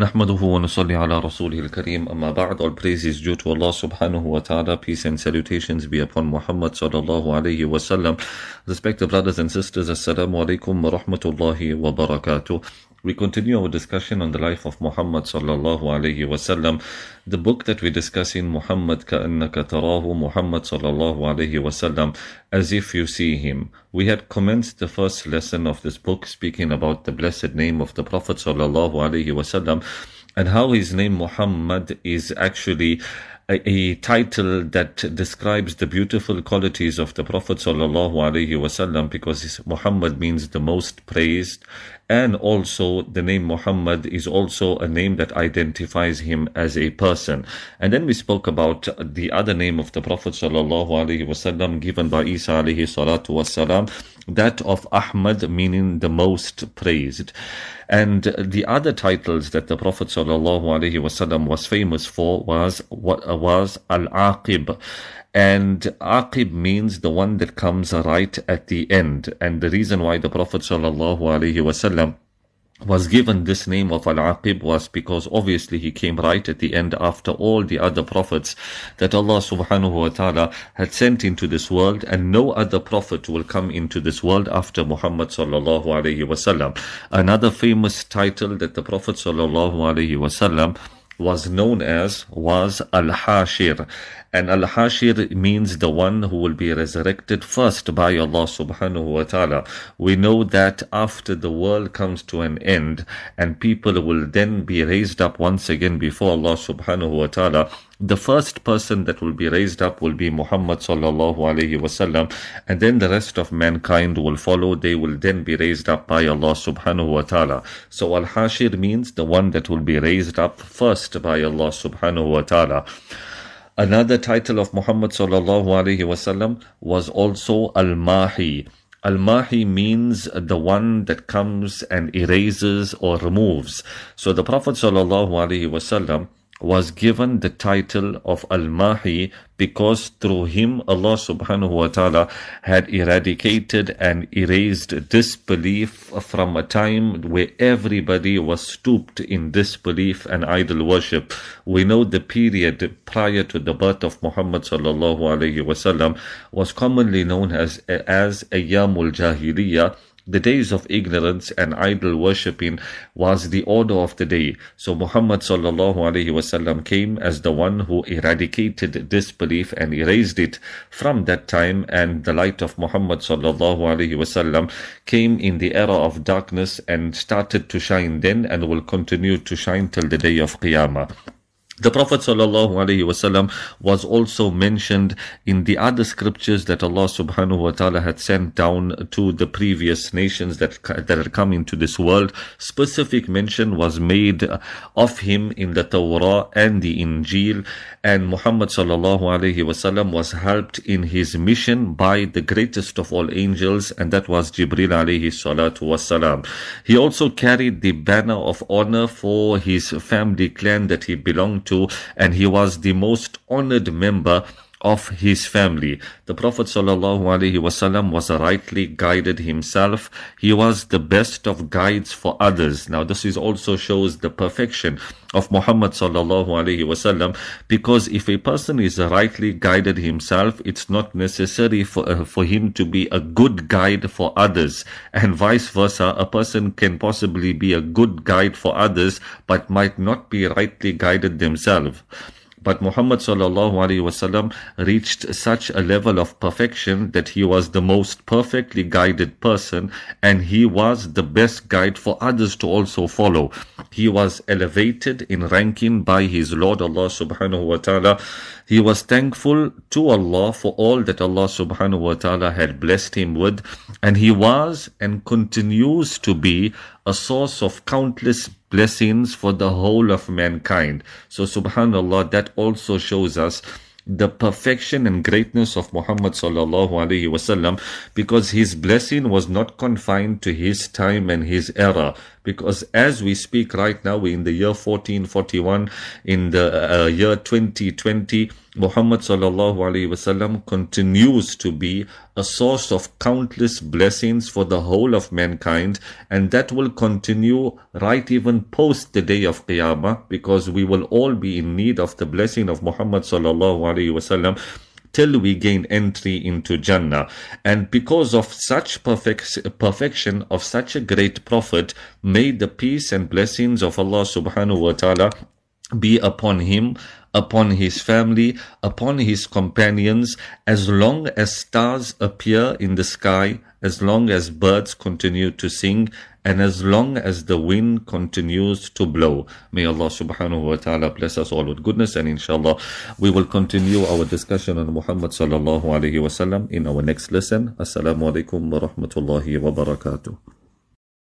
نحمده wa على رسوله الكريم. kareem amma ba'd all praise is due to Allah subhanahu wa ta'ala peace and salutations be upon Muhammad sallallahu alayhi wa respect respected brothers and sisters السلام عليكم wa الله وبركاته. We continue our discussion on the life of Muhammad sallallahu alayhi wasallam. The book that we discuss in Muhammad ka'annaka tarahu Muhammad sallallahu alayhi wasallam as if you see him. We had commenced the first lesson of this book speaking about the blessed name of the Prophet sallallahu alayhi wasallam and how his name Muhammad is actually a, a, title that describes the beautiful qualities of the Prophet sallallahu alaihi wasallam because Muhammad means the most praised and also the name Muhammad is also a name that identifies him as a person. And then we spoke about the other name of the Prophet sallallahu alaihi wasallam given by Isa alayhi salatu wasalam, that of Ahmad meaning the most praised. And the other titles that the Prophet ﷺ was famous for was was Al-Aqib. And Aqib means the one that comes right at the end. And the reason why the Prophet ﷺ was given this name of Al-Aqib was because obviously he came right at the end after all the other prophets that Allah subhanahu wa ta'ala had sent into this world and no other prophet will come into this world after Muhammad sallallahu alayhi wasallam. Another famous title that the Prophet sallallahu alayhi wasallam was known as was Al-Hashir. And Al-Hashir means the one who will be resurrected first by Allah subhanahu wa ta'ala. We know that after the world comes to an end and people will then be raised up once again before Allah subhanahu wa ta'ala, the first person that will be raised up will be Muhammad sallallahu alayhi wasallam and then the rest of mankind will follow. They will then be raised up by Allah subhanahu wa ta'ala. So al-hashir means the one that will be raised up first by Allah subhanahu wa ta'ala another title of Muhammad sallallahu alayhi wasallam was also al-mahi Al-Mahi means the one that comes and erases or removes. So the Prophet sallallahu alaihi wasallam was given the title of Al-Mahi because through him Allah subhanahu wa ta'ala had eradicated and erased disbelief from a time where everybody was stooped in disbelief and idol worship. We know the period prior to the birth of Muhammad sallallahu alayhi wasallam was commonly known as as Ayyamul Jahiliyyah the days of ignorance and idol worshipping was the order of the day. So Muhammad sallallahu alaihi wasallam came as the one who eradicated disbelief and erased it from that time and the light of Muhammad sallallahu alaihi wasallam came in the era of darkness and started to shine then and will continue to shine till the day of Qiyamah. The Prophet ﷺ was also mentioned in the other scriptures that Allah subhanahu wa ta'ala had sent down to the previous nations that, that had come into this world. Specific mention was made of him in the Torah and the Injil and Muhammad ﷺ was helped in his mission by the greatest of all angels and that was Jibril alayhi salatu wasalam. He also carried the banner of honor for his family clan that he belonged and he was the most honored member of his family. The Prophet ﷺ was rightly guided himself. He was the best of guides for others. Now this is also shows the perfection of Muhammad ﷺ because if a person is rightly guided himself, it's not necessary for, uh, for him to be a good guide for others and vice versa. A person can possibly be a good guide for others but might not be rightly guided themselves. But Muhammad wasallam reached such a level of perfection that he was the most perfectly guided person and he was the best guide for others to also follow. He was elevated in ranking by his Lord Allah subhanahu wa ta'ala. He was thankful to Allah for all that Allah subhanahu wa ta'ala had blessed him with and he was and continues to be a source of countless blessings for the whole of mankind. So subhanallah, that also shows us the perfection and greatness of Muhammad sallallahu alaihi wasallam because his blessing was not confined to his time and his era because as we speak right now, we're in the year 1441, in the uh, year 2020, Muhammad sallallahu alaihi wasallam continues to be a source of countless blessings for the whole of mankind. And that will continue right even post the day of Qiyamah because we will all be in need of the blessing of Muhammad sallallahu alaihi wasallam till we gain entry into Jannah. And because of such perfect, perfection of such a great prophet, may the peace and blessings of Allah subhanahu wa ta'ala be upon him, upon his family, upon his companions, as long as stars appear in the sky, as long as birds continue to sing, and as long as the wind continues to blow. May Allah subhanahu wa ta'ala bless us all with goodness, and inshallah, we will continue our discussion on Muhammad sallallahu alayhi wa sallam in our next lesson. Assalamu alaikum wa rahmatullahi wa barakatuh.